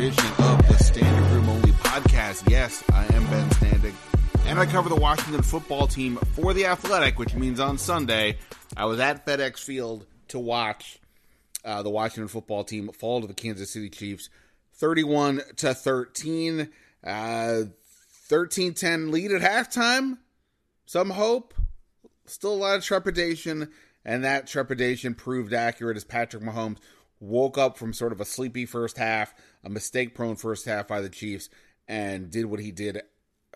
Edition of the Standig Room Only podcast. Yes, I am Ben Standig, and I cover the Washington football team for The Athletic, which means on Sunday I was at FedEx Field to watch uh, the Washington football team fall to the Kansas City Chiefs 31 to 13. Uh, 13-10 lead at halftime. Some hope, still a lot of trepidation, and that trepidation proved accurate as Patrick Mahomes woke up from sort of a sleepy first half, a mistake prone first half by the Chiefs, and did what he did,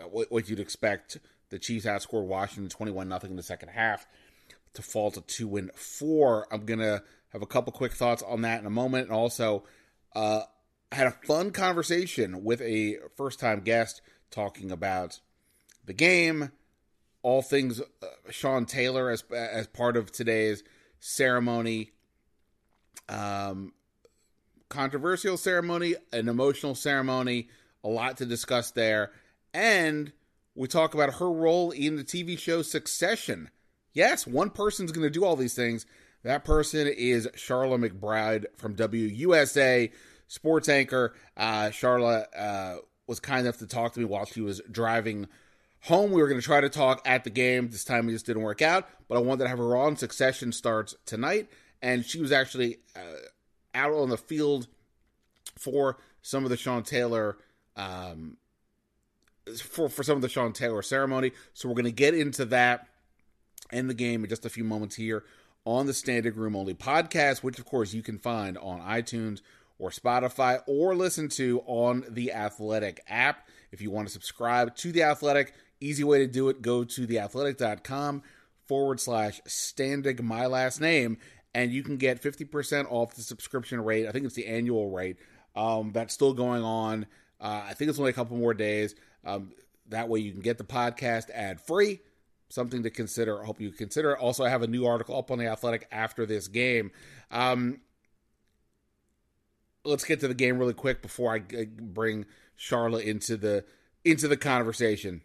uh, what, what you'd expect. The Chiefs outscored Washington 21 0 in the second half to fall to 2 win 4. I'm going to have a couple quick thoughts on that in a moment. And also, uh, I had a fun conversation with a first time guest talking about the game, all things uh, Sean Taylor as as part of today's ceremony. Um, controversial ceremony, an emotional ceremony, a lot to discuss there, and we talk about her role in the TV show Succession. Yes, one person's going to do all these things. That person is Sharla McBride from WUSA, sports anchor. Uh, Sharla uh, was kind enough to talk to me while she was driving home. We were going to try to talk at the game. This time it just didn't work out, but I wanted to have her on. Succession starts tonight, and she was actually uh, out on the field for some of the Sean Taylor. Um, for, for some of the Sean Taylor ceremony. So we're going to get into that and the game in just a few moments here on the Standig Room Only podcast, which of course you can find on iTunes or Spotify or listen to on the Athletic app. If you want to subscribe to the Athletic, easy way to do it, go to theathletic.com forward slash standig my last name, and you can get 50% off the subscription rate. I think it's the annual rate. Um, that's still going on. Uh, I think it's only a couple more days. Um, that way you can get the podcast ad free. Something to consider. I hope you consider. Also, I have a new article up on the Athletic after this game. Um, let's get to the game really quick before I bring Charlotte into the into the conversation.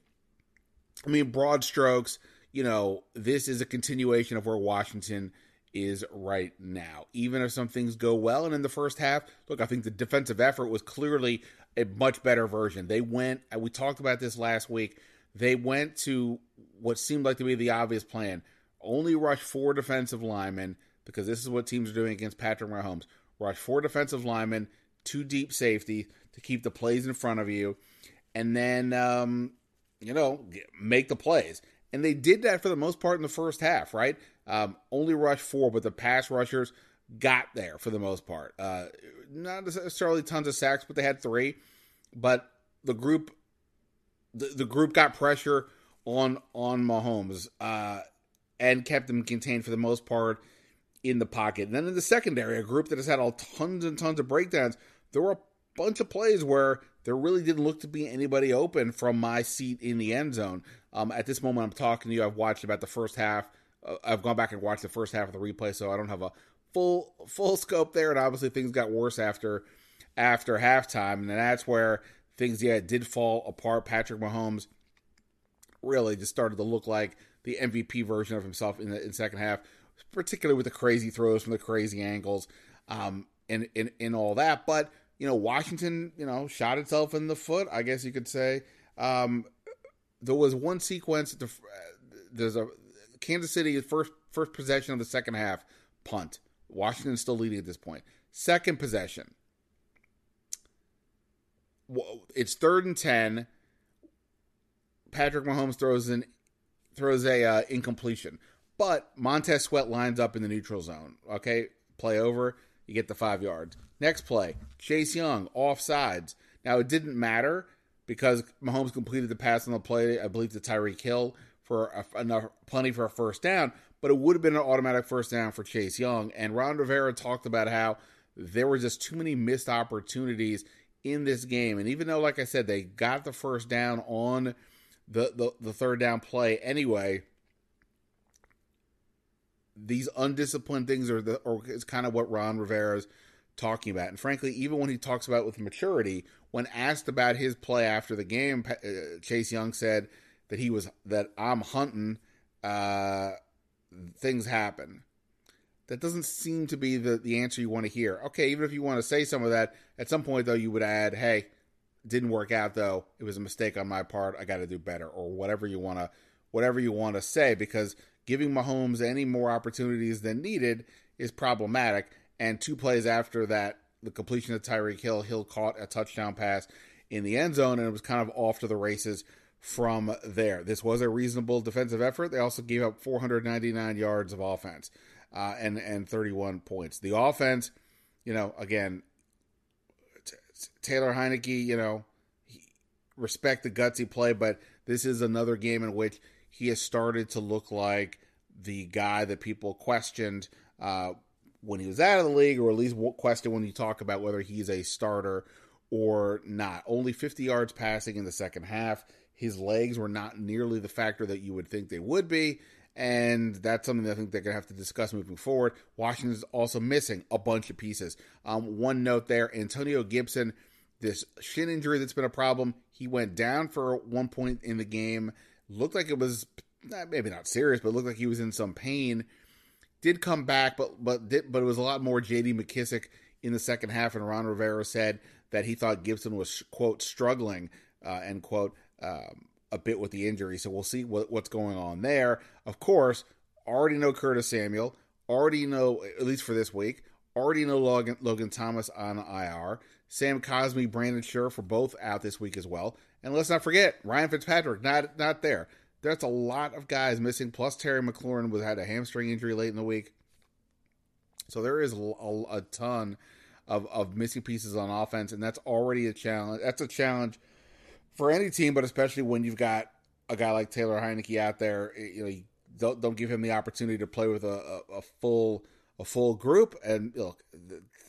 I mean, broad strokes, you know, this is a continuation of where Washington is right now. Even if some things go well, and in the first half, look, I think the defensive effort was clearly a much better version. They went, we talked about this last week. They went to what seemed like to be the obvious plan: only rush four defensive linemen because this is what teams are doing against Patrick Mahomes. Rush four defensive linemen, two deep safety to keep the plays in front of you, and then um, you know make the plays. And they did that for the most part in the first half, right? Um, only rush four, but the pass rushers got there for the most part. Uh, not necessarily tons of sacks, but they had three. But the group, the, the group got pressure on on Mahomes uh, and kept him contained for the most part in the pocket. And then in the secondary, a group that has had all tons and tons of breakdowns. There were a bunch of plays where there really didn't look to be anybody open from my seat in the end zone. Um, at this moment, I'm talking to you. I've watched about the first half. Uh, I've gone back and watched the first half of the replay, so I don't have a full full scope there. And obviously, things got worse after after halftime, and that's where things yeah did fall apart. Patrick Mahomes really just started to look like the MVP version of himself in the in second half, particularly with the crazy throws from the crazy angles, um, and in in all that. But you know, Washington, you know, shot itself in the foot. I guess you could say. Um, there was one sequence. The, there's a Kansas City first first possession of the second half punt. Washington's still leading at this point. Second possession. It's third and ten. Patrick Mahomes throws an throws a uh, incompletion, but Montez Sweat lines up in the neutral zone. Okay, play over. You get the five yards. Next play, Chase Young off sides. Now it didn't matter because Mahomes completed the pass on the play. I believe to Tyreek Hill for a, enough plenty for a first down. but it would have been an automatic first down for Chase Young. And Ron Rivera talked about how there were just too many missed opportunities in this game. And even though, like I said, they got the first down on the, the, the third down play anyway, these undisciplined things are the or is kind of what Ron Rivera's talking about. And frankly, even when he talks about with maturity, when asked about his play after the game, uh, Chase Young said that he was that I'm hunting. Uh, things happen. That doesn't seem to be the the answer you want to hear. Okay, even if you want to say some of that, at some point though, you would add, "Hey, didn't work out though. It was a mistake on my part. I got to do better," or whatever you want to whatever you want to say because giving Mahomes any more opportunities than needed is problematic. And two plays after that, the completion of Tyreek Hill, Hill caught a touchdown pass in the end zone, and it was kind of off to the races from there. This was a reasonable defensive effort. They also gave up 499 yards of offense uh, and and 31 points. The offense, you know, again, t- Taylor Heinicke, you know, respect the gutsy play, but this is another game in which he has started to look like the guy that people questioned uh, when he was out of the league, or at least questioned when you talk about whether he's a starter or not. Only 50 yards passing in the second half. His legs were not nearly the factor that you would think they would be. And that's something that I think they're going to have to discuss moving forward. Washington's also missing a bunch of pieces. Um, one note there Antonio Gibson, this shin injury that's been a problem, he went down for one point in the game looked like it was maybe not serious, but looked like he was in some pain. Did come back, but but did, but it was a lot more J.D. McKissick in the second half. And Ron Rivera said that he thought Gibson was quote struggling uh, end quote um, a bit with the injury. So we'll see what, what's going on there. Of course, already know Curtis Samuel. Already know at least for this week. Already know Logan, Logan Thomas on IR. Sam Cosmi, Brandon Scherff for both out this week as well. And let's not forget Ryan Fitzpatrick, not not there. That's a lot of guys missing. Plus Terry McLaurin was had a hamstring injury late in the week, so there is a, a, ton of of missing pieces on offense, and that's already a challenge. That's a challenge for any team, but especially when you've got a guy like Taylor Heinicke out there. You know, you don't don't give him the opportunity to play with a, a, a full a full group. And look,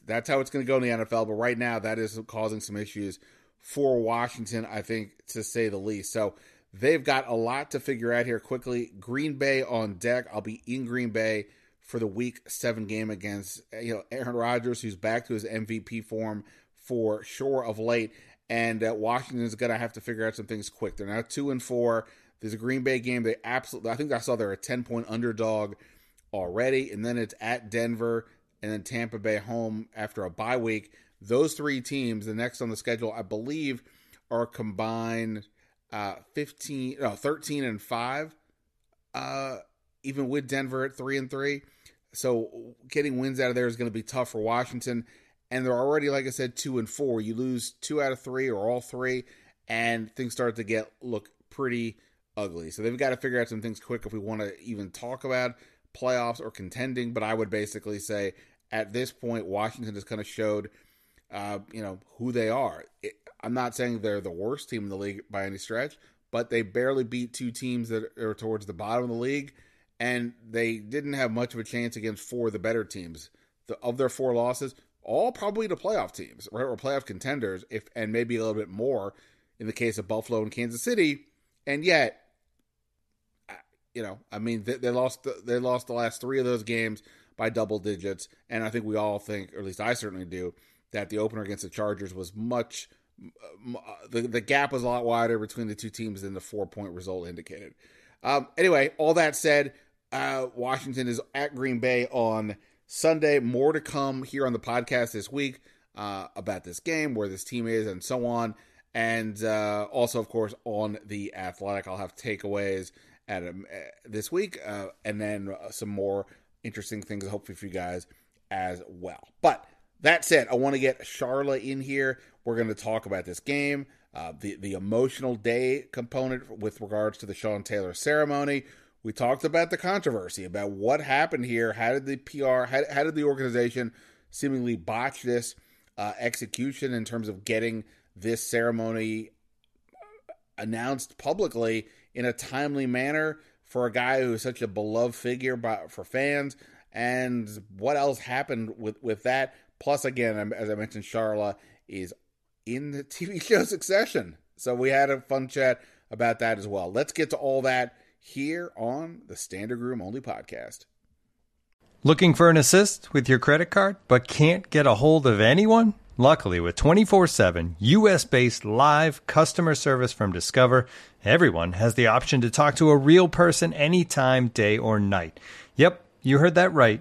that's how it's going to go in the NFL. But right now, that is causing some issues for Washington, I think, to say the least. So they've got a lot to figure out here quickly. Green Bay on deck. I'll be in Green Bay for the week seven game against you know Aaron Rodgers, who's back to his MVP form for sure of late. And uh, Washington is going to have to figure out some things quick. They're now two and four. There's a Green Bay game. They absolutely, I think I saw they're a 10 point underdog already. And then it's at Denver and then Tampa Bay home after a bye week. Those three teams, the next on the schedule, I believe, are combined uh, 15, no, 13 and 5, uh, even with Denver at 3 and 3. So getting wins out of there is going to be tough for Washington. And they're already, like I said, 2 and 4. You lose two out of three or all three, and things start to get look pretty ugly. So they've got to figure out some things quick if we want to even talk about playoffs or contending. But I would basically say at this point, Washington has kind of showed – uh, you know, who they are. It, I'm not saying they're the worst team in the league by any stretch, but they barely beat two teams that are towards the bottom of the league, and they didn't have much of a chance against four of the better teams. The, of their four losses, all probably to playoff teams, right, or playoff contenders, if and maybe a little bit more in the case of Buffalo and Kansas City, and yet, you know, I mean, they, they lost the, they lost the last three of those games by double digits, and I think we all think, or at least I certainly do, that the opener against the Chargers was much the the gap was a lot wider between the two teams than the four point result indicated. Um, anyway, all that said, uh, Washington is at Green Bay on Sunday. More to come here on the podcast this week uh, about this game, where this team is, and so on. And uh, also, of course, on the Athletic, I'll have takeaways at um, this week, uh, and then some more interesting things, hopefully for you guys as well. But that said, I want to get Sharla in here. We're going to talk about this game, uh, the the emotional day component with regards to the Sean Taylor ceremony. We talked about the controversy about what happened here. How did the PR, how, how did the organization seemingly botch this uh, execution in terms of getting this ceremony announced publicly in a timely manner for a guy who's such a beloved figure by, for fans. And what else happened with, with that? Plus, again, as I mentioned, Sharla is in the TV show Succession. So we had a fun chat about that as well. Let's get to all that here on the Standard Room Only podcast. Looking for an assist with your credit card, but can't get a hold of anyone? Luckily, with 24 7 US based live customer service from Discover, everyone has the option to talk to a real person anytime, day or night. Yep, you heard that right.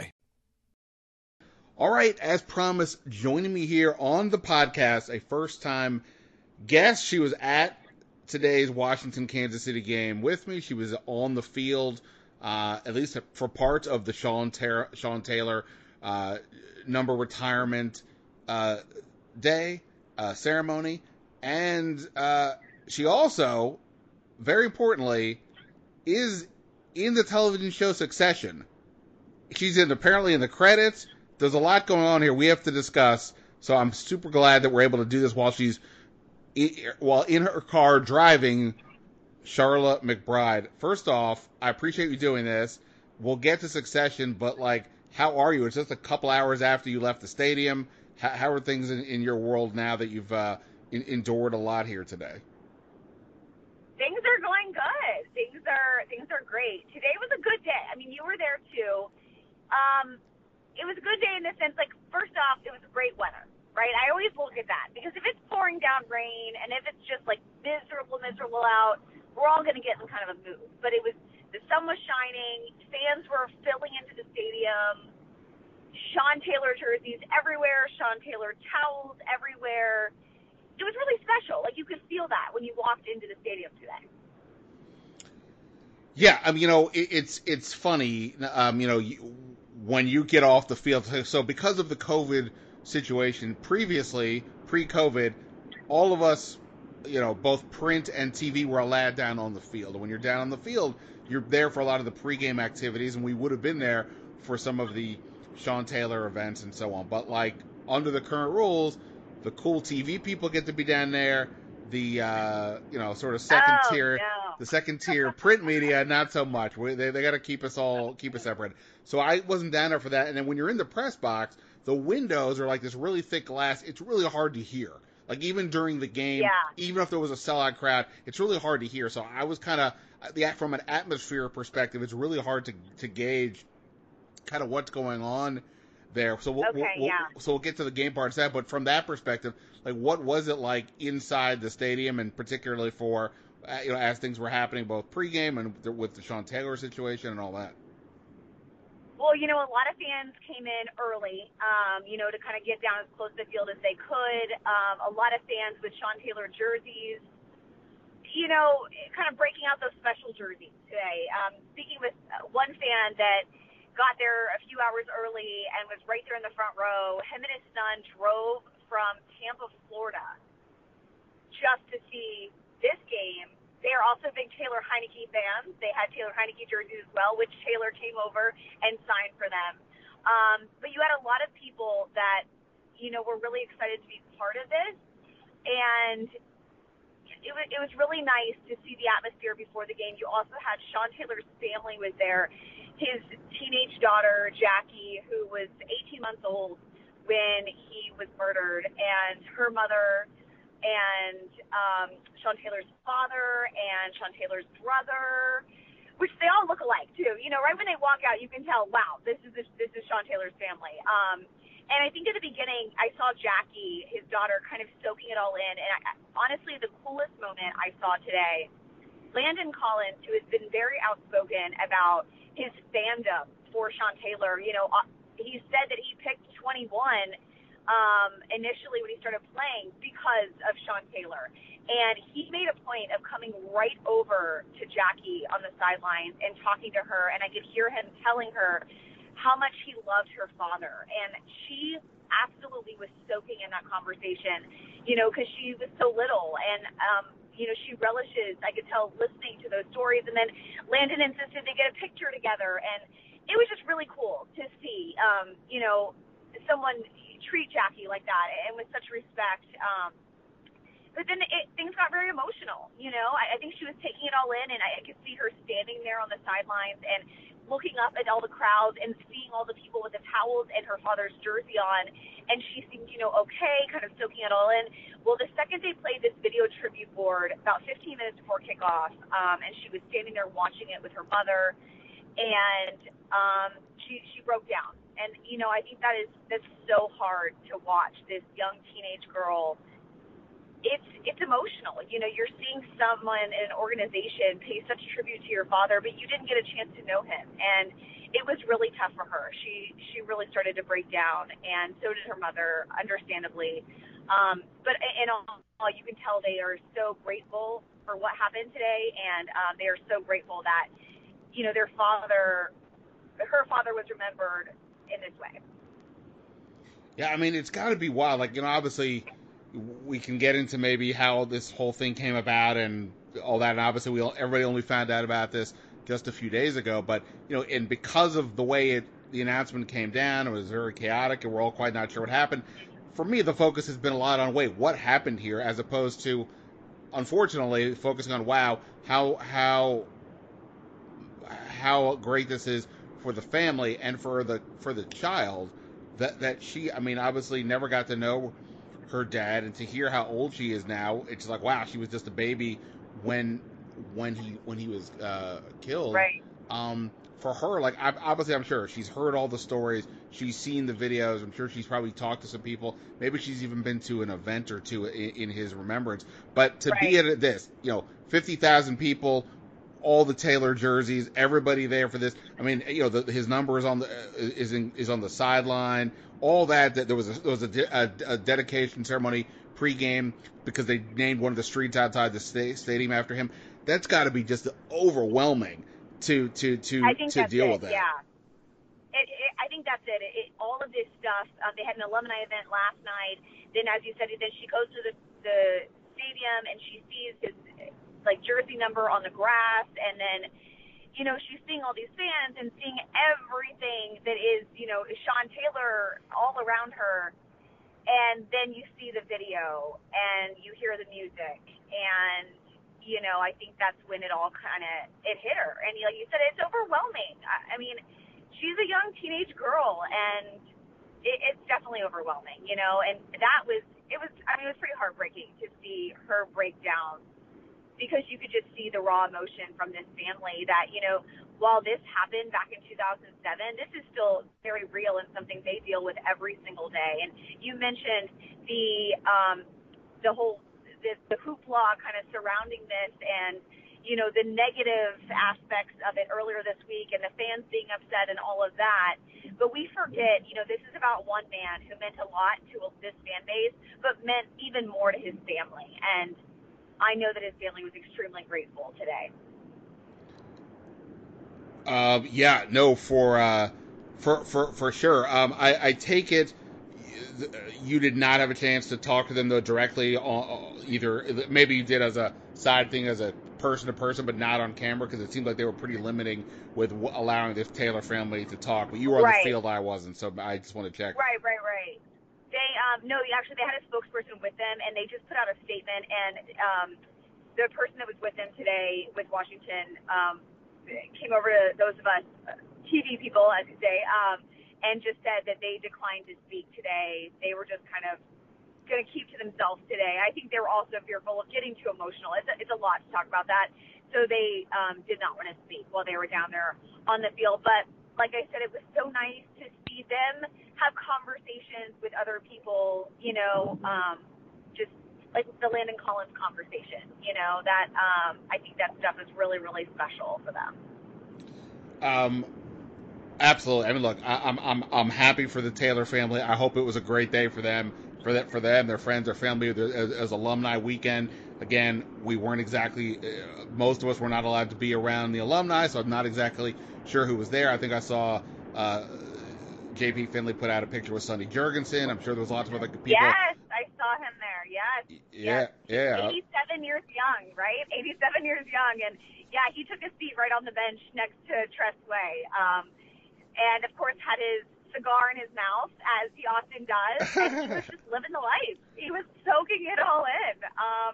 All right, as promised, joining me here on the podcast, a first time guest. She was at today's Washington Kansas City game with me. She was on the field, uh, at least for parts of the Sean, Ter- Sean Taylor uh, number retirement uh, day uh, ceremony. And uh, she also, very importantly, is in the television show Succession. She's in apparently in the credits there's a lot going on here we have to discuss. So I'm super glad that we're able to do this while she's while in her car driving Charlotte McBride. First off, I appreciate you doing this. We'll get to Succession, but like, how are you? It's just a couple hours after you left the stadium. How, how are things in, in, your world now that you've uh, in, endured a lot here today? Things are going good. Things are things are great. Today was a good day. I mean, you were there too. Um, it was a good day in the sense, like, first off, it was great weather, right? I always look at that because if it's pouring down rain and if it's just like miserable, miserable out, we're all going to get in kind of a mood. But it was, the sun was shining, fans were filling into the stadium, Sean Taylor jerseys everywhere, Sean Taylor towels everywhere. It was really special. Like, you could feel that when you walked into the stadium today. Yeah, I mean, you know, it, it's it's funny. Um, you know, you, when you get off the field. So because of the COVID situation previously, pre-COVID, all of us, you know, both print and TV were allowed down on the field. When you're down on the field, you're there for a lot of the pregame activities, and we would have been there for some of the Sean Taylor events and so on. But like under the current rules, the cool TV people get to be down there. The uh, you know sort of second oh, tier, no. The second tier print media, not so much. We, they they got to keep us all keep us separate. So I wasn't down there for that. And then when you're in the press box, the windows are like this really thick glass. It's really hard to hear. Like even during the game, yeah. even if there was a sellout crowd, it's really hard to hear. So I was kind of the from an atmosphere perspective, it's really hard to to gauge kind of what's going on there. So we'll, okay, we'll, yeah. so we'll get to the game part of that. But from that perspective, like what was it like inside the stadium, and particularly for you know as things were happening both pregame and with the Sean Taylor situation and all that. Well, you know, a lot of fans came in early, um, you know, to kind of get down as close to the field as they could. Um, a lot of fans with Sean Taylor jerseys, you know, kind of breaking out those special jerseys today. Um, speaking with uh, one fan that got there a few hours early and was right there in the front row, him and his son drove from Tampa, Florida, just to see this game they are also big Taylor Heinicke fans. They had Taylor Heinicke jerseys as well, which Taylor came over and signed for them. Um, but you had a lot of people that, you know, were really excited to be part of this. And it was, it was really nice to see the atmosphere before the game. You also had Sean Taylor's family was there. His teenage daughter, Jackie, who was 18 months old when he was murdered, and her mother – and um, Sean Taylor's father and Sean Taylor's brother, which they all look alike too. You know, right when they walk out, you can tell, wow, this is this, this is Sean Taylor's family. Um, and I think at the beginning, I saw Jackie, his daughter, kind of soaking it all in. And I, honestly, the coolest moment I saw today Landon Collins, who has been very outspoken about his fandom for Sean Taylor, you know, uh, he said that he picked 21 um, initially when he started playing because of Sean Taylor. And he made a point of coming right over to Jackie on the sidelines and talking to her. And I could hear him telling her how much he loved her father. And she absolutely was soaking in that conversation, you know, because she was so little. And, um, you know, she relishes, I could tell, listening to those stories. And then Landon insisted they get a picture together. And it was just really cool to see, um, you know, someone treat Jackie like that and with such respect. Um, but then it, things got very emotional. You know, I, I think she was taking it all in, and I, I could see her standing there on the sidelines and looking up at all the crowds and seeing all the people with the towels and her father's jersey on, and she seemed, you know, okay, kind of soaking it all in. Well, the second they played this video tribute board, about 15 minutes before kickoff, um, and she was standing there watching it with her mother, and um, she she broke down. And you know, I think that is that's so hard to watch this young teenage girl it's it's emotional. You know, you're seeing someone in an organization pay such tribute to your father, but you didn't get a chance to know him, and it was really tough for her. She she really started to break down, and so did her mother, understandably. Um, but in all, you can tell they are so grateful for what happened today, and um, they are so grateful that you know their father, her father, was remembered in this way. Yeah, I mean, it's got to be wild. Like you know, obviously we can get into maybe how this whole thing came about and all that. And obviously, we everybody only found out about this just a few days ago. But you know, and because of the way it the announcement came down, it was very chaotic, and we're all quite not sure what happened. For me, the focus has been a lot on wait, what happened here, as opposed to, unfortunately, focusing on wow, how how how great this is for the family and for the for the child that that she I mean obviously never got to know her dad and to hear how old she is now, it's like wow, she was just a baby when when he when he was uh, killed. Right. Um, for her, like obviously, I'm sure she's heard all the stories, she's seen the videos. I'm sure she's probably talked to some people. Maybe she's even been to an event or two in, in his remembrance. But to right. be at this, you know, fifty thousand people, all the Taylor jerseys, everybody there for this. I mean, you know, the, his number is on the is in, is on the sideline all that. That there was a, there was a, a, a dedication ceremony pregame because they named one of the streets outside the sta- stadium after him. That's got to be just overwhelming to to to to deal it, with that. Yeah. It, it, I think that's it. it. All of this stuff. Um, they had an alumni event last night. Then, as you said, then she goes to the the stadium and she sees his like jersey number on the grass, and then you know, she's seeing all these fans and seeing everything that is, you know, Sean Taylor all around her. And then you see the video and you hear the music and, you know, I think that's when it all kind of, it hit her. And like you said, it's overwhelming. I, I mean, she's a young teenage girl and it, it's definitely overwhelming, you know, and that was, it was, I mean, it was pretty heartbreaking to see her break down because you could just see the raw emotion from this family that, you know, while this happened back in 2007, this is still very real and something they deal with every single day. And you mentioned the, um, the whole, the, the hoopla kind of surrounding this and, you know, the negative aspects of it earlier this week and the fans being upset and all of that. But we forget, you know, this is about one man who meant a lot to this fan base, but meant even more to his family. And, I know that his family was extremely grateful today. Uh, yeah, no, for uh, for for for sure. Um, I, I take it you did not have a chance to talk to them though directly. Either maybe you did as a side thing, as a person to person, but not on camera because it seemed like they were pretty limiting with allowing this Taylor family to talk. But you were on right. the field, I wasn't, so I just want to check. Right, right, right. They um no, actually they had a spokesperson with them, and they just put out a statement. And um, the person that was with them today with Washington um, came over to those of us uh, TV people, as you say, um, and just said that they declined to speak today. They were just kind of going to keep to themselves today. I think they were also fearful of getting too emotional. It's a, it's a lot to talk about that. So they um, did not want to speak while they were down there on the field. But like I said, it was so nice to see them have conversations with other people, you know, um, just like the Landon Collins conversation. You know that um, I think that stuff is really really special for them. Um, absolutely. I mean, look, I, I'm I'm I'm happy for the Taylor family. I hope it was a great day for them, for that for them, their friends, their family, as, as alumni weekend. Again, we weren't exactly. Uh, most of us were not allowed to be around the alumni, so I'm not exactly sure who was there. I think I saw. Uh, JP Finlay put out a picture with Sonny Jurgensen. I'm sure there was lots of other people. Yes, I saw him there. Yes. Yeah, yes. yeah. 87 years young, right? 87 years young, and yeah, he took a seat right on the bench next to Tress Way, um, and of course had his cigar in his mouth as he often does. And he was just living the life. He was soaking it all in. Um,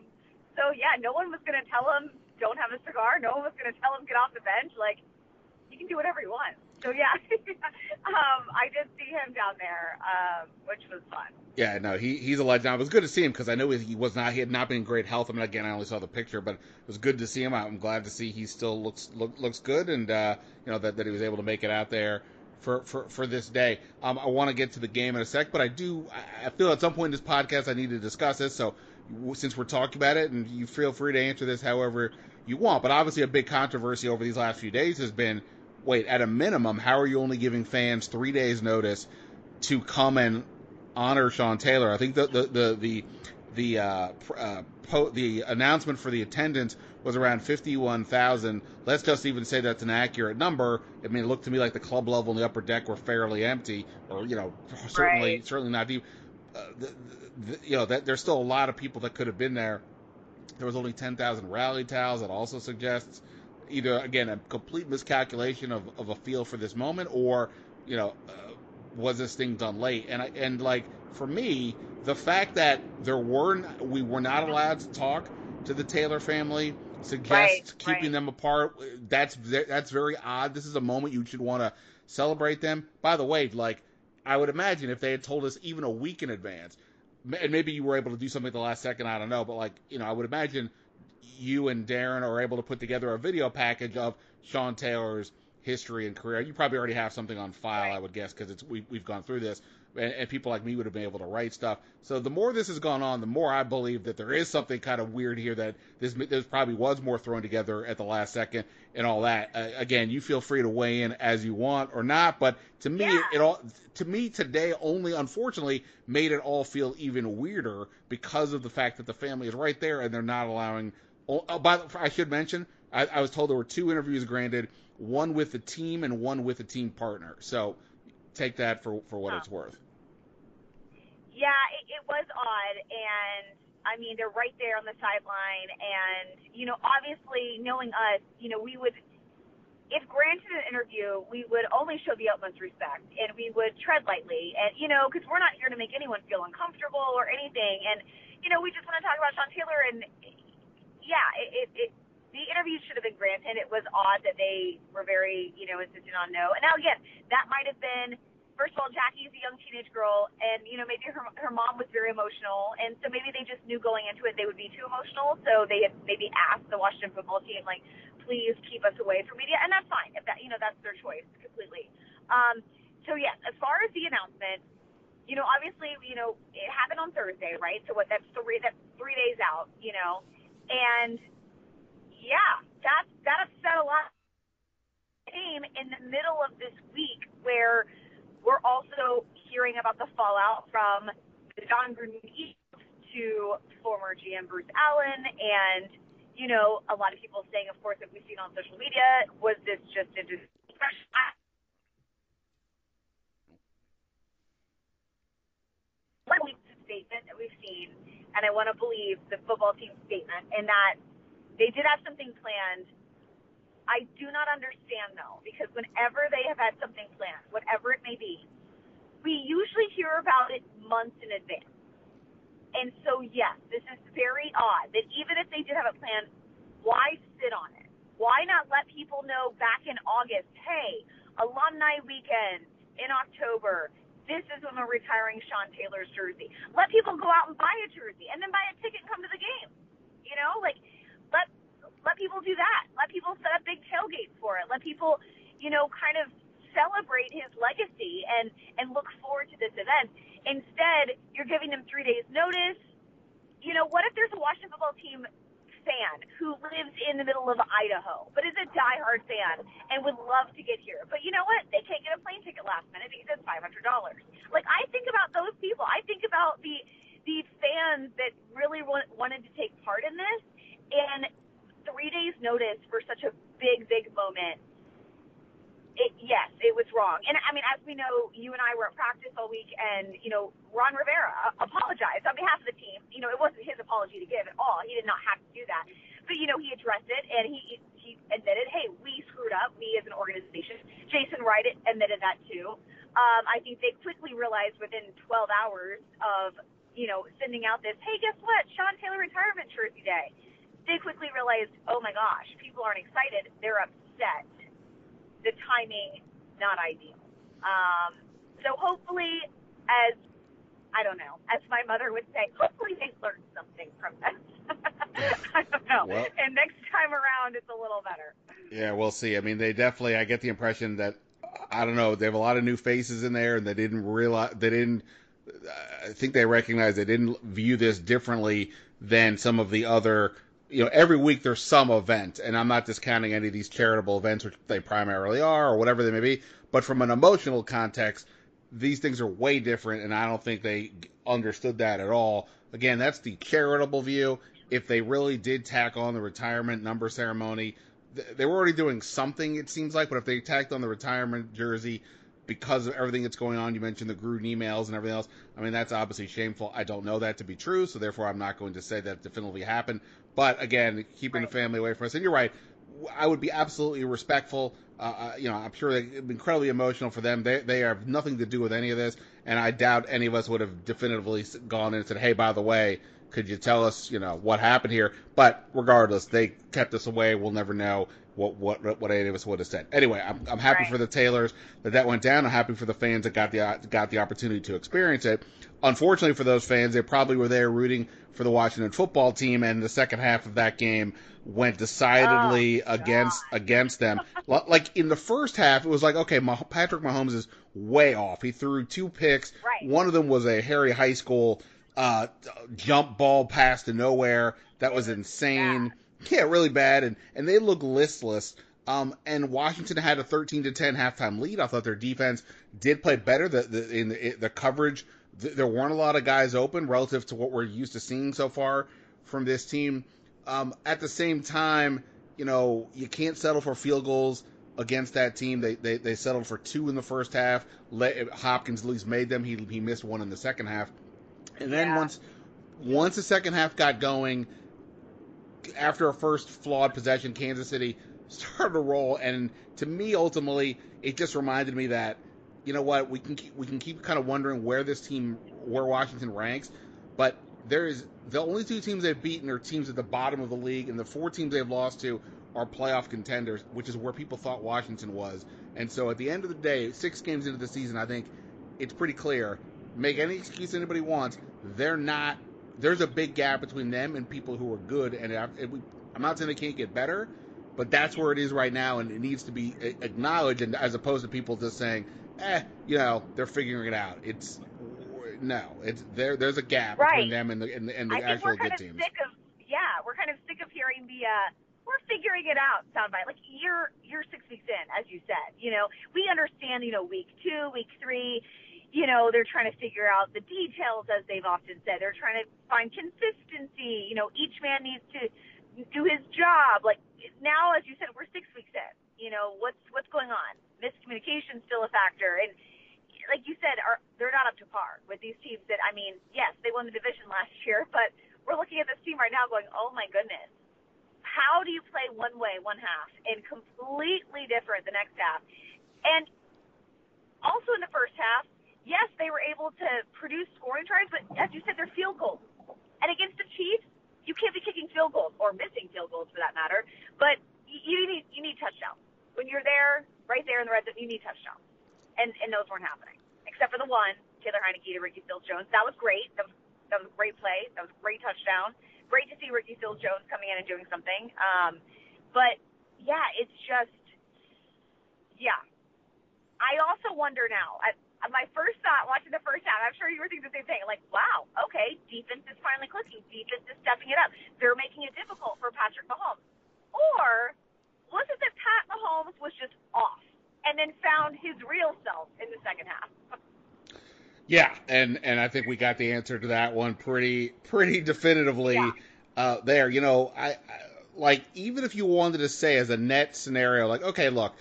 so yeah, no one was going to tell him don't have a cigar. No one was going to tell him get off the bench. Like he can do whatever he wants. So yeah, um, I did see him down there, um, which was fun. Yeah, no, he he's a legend. It was good to see him because I know he was not he had not been in great health. I mean, again, I only saw the picture, but it was good to see him. I'm glad to see he still looks look, looks good, and uh, you know that, that he was able to make it out there for for, for this day. Um, I want to get to the game in a sec, but I do I feel at some point in this podcast I need to discuss this. So since we're talking about it, and you feel free to answer this however you want, but obviously a big controversy over these last few days has been wait, at a minimum, how are you only giving fans three days notice to come and honor Sean Taylor? I think the the the the the, uh, uh, po- the announcement for the attendance was around 51,000. Let's just even say that's an accurate number. I mean, it looked to me like the club level and the upper deck were fairly empty, or you know, certainly right. certainly not deep. Uh, the, the, you know, that there's still a lot of people that could have been there. There was only 10,000 rally towels. That also suggests either again a complete miscalculation of, of a feel for this moment or you know uh, was this thing done late? And I, and like for me the fact that there were we were not allowed to talk to the Taylor family suggests right, keeping right. them apart. That's that's very odd. This is a moment you should want to celebrate them. By the way like I would imagine if they had told us even a week in advance and maybe you were able to do something at the last second I don't know but like you know I would imagine you and Darren are able to put together a video package of Sean Taylor's history and career. You probably already have something on file. I would guess, because it's we, we've gone through this, and, and, people like me would have been able to write stuff. So the more this has gone on, the more I believe that there is something kind of weird here. That this this probably was more thrown together at the last second and all that. Uh, again, you feel free to weigh in as you want or not, but to me, yeah. it all to me today only unfortunately made it all feel even weirder because of the fact that the family is right there and they're not allowing Oh, oh, by the, I should mention, I, I, was told there were two interviews granted, one with the team and one with a team partner. So take that for for what it's worth. Yeah, it, it was odd, and I mean they're right there on the sideline, and you know, obviously knowing us, you know, we would. If granted an interview, we would only show the utmost respect, and we would tread lightly, and you know, because we're not here to make anyone feel uncomfortable or anything, and you know, we just want to talk about Sean Taylor, and yeah, it, it, it the interview should have been granted. It was odd that they were very, you know, insistent on no. And now again, that might have been first of all, Jackie's a young teenage girl, and you know maybe her her mom was very emotional, and so maybe they just knew going into it they would be too emotional, so they had maybe asked the Washington football team like, please keep us away from media, and that's fine. If that you know that's their choice completely. Um, so yes, as far as the announcement, you know, obviously, you know, it happened on Thursday, right? So what? That's three. That's three days out, you know. And yeah, that that upset a lot. Came in the middle of this week where we're also hearing about the fallout from the Jon Gruden to former GM Bruce Allen, and you know, a lot of people saying, of course, that we've seen on social media, was this just a one statement that we've seen and I want to believe the football team statement, and that they did have something planned. I do not understand though, because whenever they have had something planned, whatever it may be, we usually hear about it months in advance. And so, yes, this is very odd that even if they did have a plan, why sit on it? Why not let people know back in August, hey, alumni weekend in October, this is when we're retiring Sean Taylor's jersey. Let people go out and buy a jersey and then buy a ticket and come to the game. You know, like let let people do that. Let people set up big tailgates for it. Let people, you know, kind of celebrate his legacy and and look forward to this event. Instead, you're giving them three days notice. you know, what if there's a Washington football team fan who lives in the middle of Idaho, but is a diehard fan and would love to get here. But you know what? They can't get a plane ticket last minute because it's five hundred dollars. Like I think about those people. I think about the the fans that really want, wanted to take part in this, and three days notice for such a big, big moment it, yes, it was wrong. And I mean, as we know, you and I were at practice all week, and you know, Ron Rivera apologized on behalf of the team. You know, it wasn't his apology to give at all. He did not have to do that. But you know, he addressed it, and he he admitted, hey, we screwed up. We as an organization. Jason Wright admitted that too. Um, I think they quickly realized within 12 hours of you know sending out this, hey, guess what, Sean Taylor retirement jersey day. They quickly realized, oh my gosh, people aren't excited. They're upset the timing not ideal. Um, so hopefully, as I don't know, as my mother would say, hopefully they learned something from this. I don't know. Well, and next time around, it's a little better. Yeah, we'll see. I mean, they definitely. I get the impression that I don't know. They have a lot of new faces in there, and they didn't realize they didn't. I think they recognize they didn't view this differently than some of the other you know, every week there's some event, and I'm not discounting any of these charitable events, which they primarily are, or whatever they may be. But from an emotional context, these things are way different, and I don't think they understood that at all. Again, that's the charitable view. If they really did tack on the retirement number ceremony, they were already doing something, it seems like, but if they tacked on the retirement jersey because of everything that's going on, you mentioned the Gruden emails and everything else. I mean, that's obviously shameful. I don't know that to be true, so therefore I'm not going to say that definitively happened. But again, keeping right. the family away from us. And you're right. I would be absolutely respectful. Uh, uh you know, I'm sure they're incredibly emotional for them. They they have nothing to do with any of this, and I doubt any of us would have definitively gone in and said, "Hey, by the way, could you tell us, you know, what happened here?" But regardless, they kept us away. We'll never know what what what any of us would have said. Anyway, I'm I'm happy right. for the Taylors that that went down. I'm happy for the fans that got the got the opportunity to experience it. Unfortunately for those fans, they probably were there rooting for the Washington football team, and the second half of that game went decidedly oh, against God. against them. like in the first half, it was like, okay, Patrick Mahomes is way off. He threw two picks. Right. One of them was a Harry High School uh, jump ball pass to nowhere. That was insane. Yeah, really bad, and and they look listless. Um, and Washington had a 13 to 10 halftime lead. I thought their defense did play better. The, the in the, the coverage, th- there weren't a lot of guys open relative to what we're used to seeing so far from this team. Um, at the same time, you know, you can't settle for field goals against that team. They they, they settled for two in the first half. Let, Hopkins at least made them. He he missed one in the second half. And then yeah. once once the second half got going, after a first flawed possession, Kansas City started to roll, and to me, ultimately, it just reminded me that you know what we can keep, we can keep kind of wondering where this team, where Washington ranks, but there is the only two teams they've beaten are teams at the bottom of the league, and the four teams they've lost to are playoff contenders, which is where people thought Washington was. And so at the end of the day, six games into the season, I think it's pretty clear. Make any excuse anybody wants, they're not there's a big gap between them and people who are good. And I'm not saying they can't get better, but that's where it is right now, and it needs to be acknowledged, and as opposed to people just saying, "eh, you know, they're figuring it out." It's no, it's there. There's a gap right. between them and the and the, and the I actual good teams. Sick of, yeah, we're kind of sick of hearing the. Uh, we're figuring it out soundbite. Like you're you're six weeks in, as you said. You know, we understand. You know, week two, week three you know, they're trying to figure out the details, as they've often said. They're trying to find consistency. You know, each man needs to do his job. Like now, as you said, we're six weeks in. You know, what's what's going on? Miscommunication still a factor, and like you said, are they're not up to par with these teams. That I mean, yes, they won the division last year, but we're looking at this team right now, going, oh my goodness, how do you play one way one half and completely different the next half? And also in the first half, yes, they were able to produce scoring tries, but as you said, they're field goals. And against the Chiefs, you can't be kicking field goals or missing field goals for that matter. But you need you need touchdowns when you're there, right there in the red zone. You need touchdowns, and and those weren't happening except for the one Taylor Heinicke to Ricky Seals Jones. That was great. That was that was a great play. That was a great touchdown. Great to see Ricky Seals Jones coming in and doing something. Um, but yeah, it's just yeah. I also wonder now. I, my first thought watching the first half, I'm sure you were thinking the same thing. Like, wow, okay, defense is finally clicking. Defense is stepping it up. They're making it difficult for Patrick Mahomes. Or was it that Pat Mahomes was just off and then found his real self in the second half? Yeah, and and I think we got the answer to that one pretty pretty definitively Yeah. uh, there. You know, I, I like even if you wanted to say as a net scenario, like okay, look,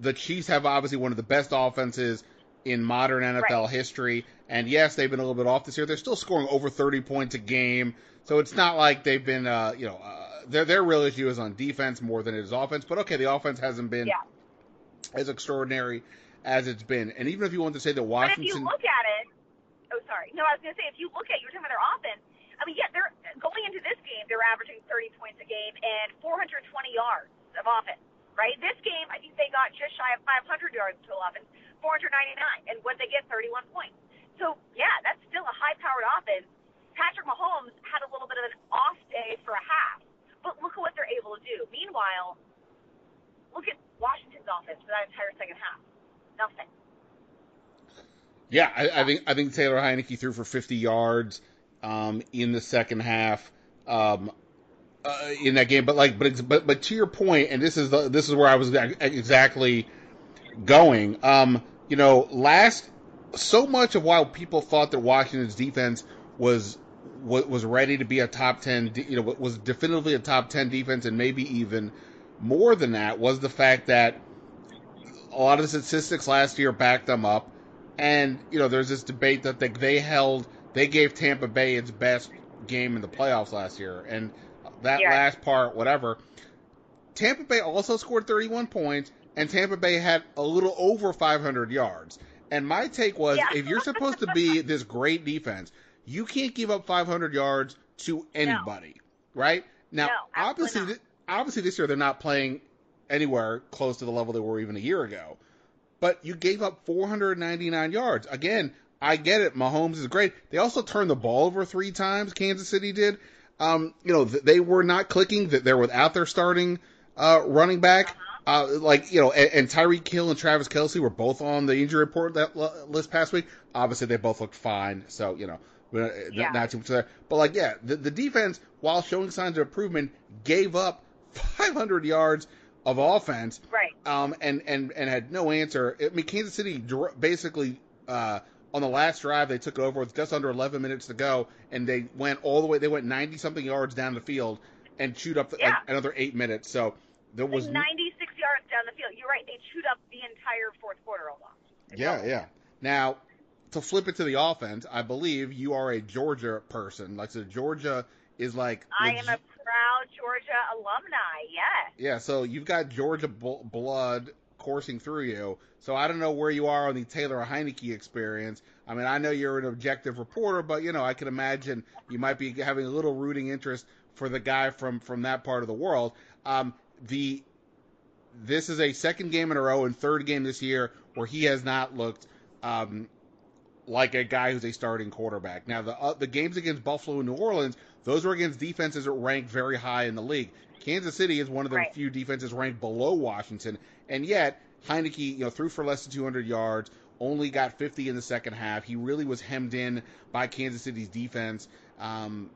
the Chiefs have obviously one of the best offenses in modern NFL Right. history, and yes, they've been a little bit off this year. They're still scoring over 30 points a game, so it's not like they've been, uh, you know, uh, their their real issue is on defense more than it is offense. But okay, the offense hasn't been Yeah. as extraordinary as it's been, and even if you want to say that But if you Washington. look at it, oh sorry, no, I was going to say if you look at you were talking about their offense. I mean, yeah, they're going into this game, they're averaging 30 points a game and 420 yards of offense. Right, this game I think they got just shy of 500 yards total offense, 499, and what they get 31 points. So yeah, that's still a high-powered offense. Patrick Mahomes had a little bit of an off day for a half, but look at what they're able to do. Meanwhile, look at Washington's offense for that entire second half. Nothing. Yeah, I, I think I think Taylor Heinicke threw for 50 yards um, in the second half um, uh, in that game. But like, but but but to your point, and this is the, this is where I was exactly going. Um, you know, last so much of why people thought that Washington's defense was was, ready to be a top 10, you know, was definitively a top 10 defense, and maybe even more than that was the fact that a lot of the statistics last year backed them up. And, you know, there's this debate that they, they held, they gave Tampa Bay its best game in the playoffs last year. And that Yeah. last part, whatever. Tampa Bay also scored 31 points, and Tampa Bay had a little over 500 yards. And my take was Yeah. if you're supposed to be this great defense, you can't give up 500 yards to anybody, right? Now, No, obviously, thi- obviously this year they're not playing anywhere close to the level they were even a year ago. But you gave up 499 yards. Again, I get it. Mahomes is great. They also turned the ball over three times. Kansas City did. Um, you know, th- they were not clicking. That they're without their starting uh, running back. Uh, like you know, and, and Tyreek Hill and Travis Kelce were both on the injury report that l- list past week. Obviously, they both looked fine, so you know, uh, yeah. not too much there. But like, yeah, the, the defense, while showing signs of improvement, gave up 500 yards of offense, right? Um, and and and had no answer. I mean, Kansas City basically uh, on the last drive they took over with just under 11 minutes to go, and they went all the way. They went 90 something yards down the field and chewed up yeah. another eight minutes. So there was 90 you're right. They chewed up the entire fourth quarter almost. yeah, yeah. Now to flip it to the offense, I believe you are a Georgia person. Like so, Georgia is like I am a proud Georgia alumni. Yes. Yeah, so you've got Georgia bl- blood coursing through you. So I don't know where you are on the Taylor Heinicke experience. I mean, I know you're an objective reporter, but you know, I can imagine you might be having a little rooting interest for the guy from from that part of the world. Um, the this is a second game in a row and third game this year where he has not looked um, like a guy who's a starting quarterback. Now the uh, the games against Buffalo and New Orleans, those were against defenses that ranked very high in the league. Kansas City is one of the Right. few defenses ranked below Washington, and yet Heinicke, you know, threw for less than 200 yards, only got 50 in the second half. He really was hemmed in by Kansas City's defense. Um,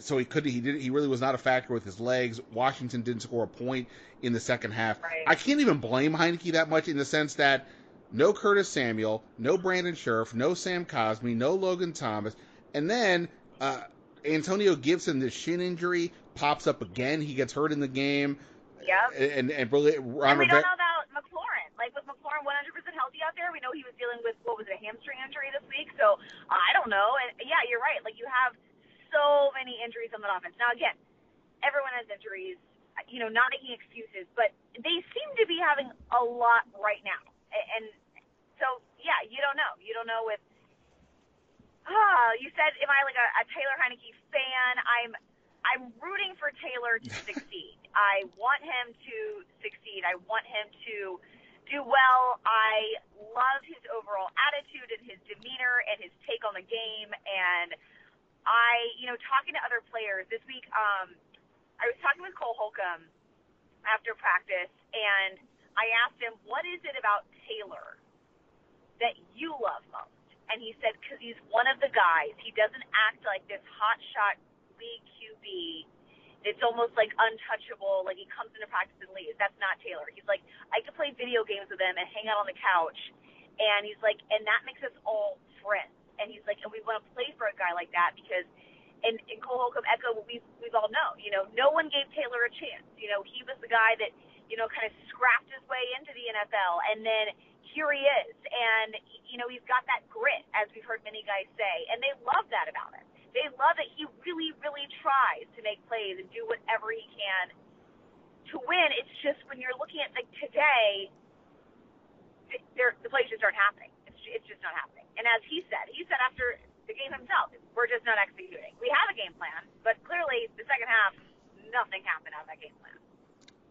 so he couldn't. he did he really was not a factor with his legs. Washington didn't score a point in the second half. Right. I can't even blame Heinicke that much in the sense that no Curtis Samuel, no Brandon Scherff, no Sam Cosmi, no Logan Thomas, and then uh, Antonio Gibson, the shin injury pops up again. He gets hurt in the game, Yep. and and really And Ron we Rivera- don't know about McLaurin. Like, was McLaurin 100% healthy out there? We know he was dealing with, what was it, a hamstring injury this week? So, uh, I don't know. And, yeah, you're right. Like, you have so many injuries on that offense. Now, again, everyone has injuries, you know, not making excuses, but they seem to be having a lot right now. And so, yeah, you don't know. You don't know with, ah, you said, am I like a, a Taylor Heinicke fan? I'm I'm rooting for Taylor to succeed. I want him to succeed. I want him to do well. I love his overall attitude and his demeanor and his take on the game. And I, you know, talking to other players this week, um, I was talking with Cole Holcomb after practice, and I asked him, "What is it about Taylor that you love most?" And he said, "Because he's one of the guys. He doesn't act like this hot shot league QB it's almost like untouchable. Like he comes into practice and leaves. That's not Taylor. He's like, I could play video games with him and hang out on the couch. And he's like, and that makes us all friends. And he's like, and we want to play for a guy like that because, and, and Cole Holcomb echo what we've, all known. You know, no one gave Taylor a chance. You know, he was the guy that, you know, kind of scrapped his way into the NFL. And then here he is. And, you know, he's got that grit, as we've heard many guys say. And they love that about him. They love it. He really, really tries to make plays and do whatever he can to win. It's just when you're looking at like today, the plays just aren't happening. It's, just not happening. And as he said, he said after the game himself, we're just not executing. We have a game plan, but clearly the second half, nothing happened out of that game plan.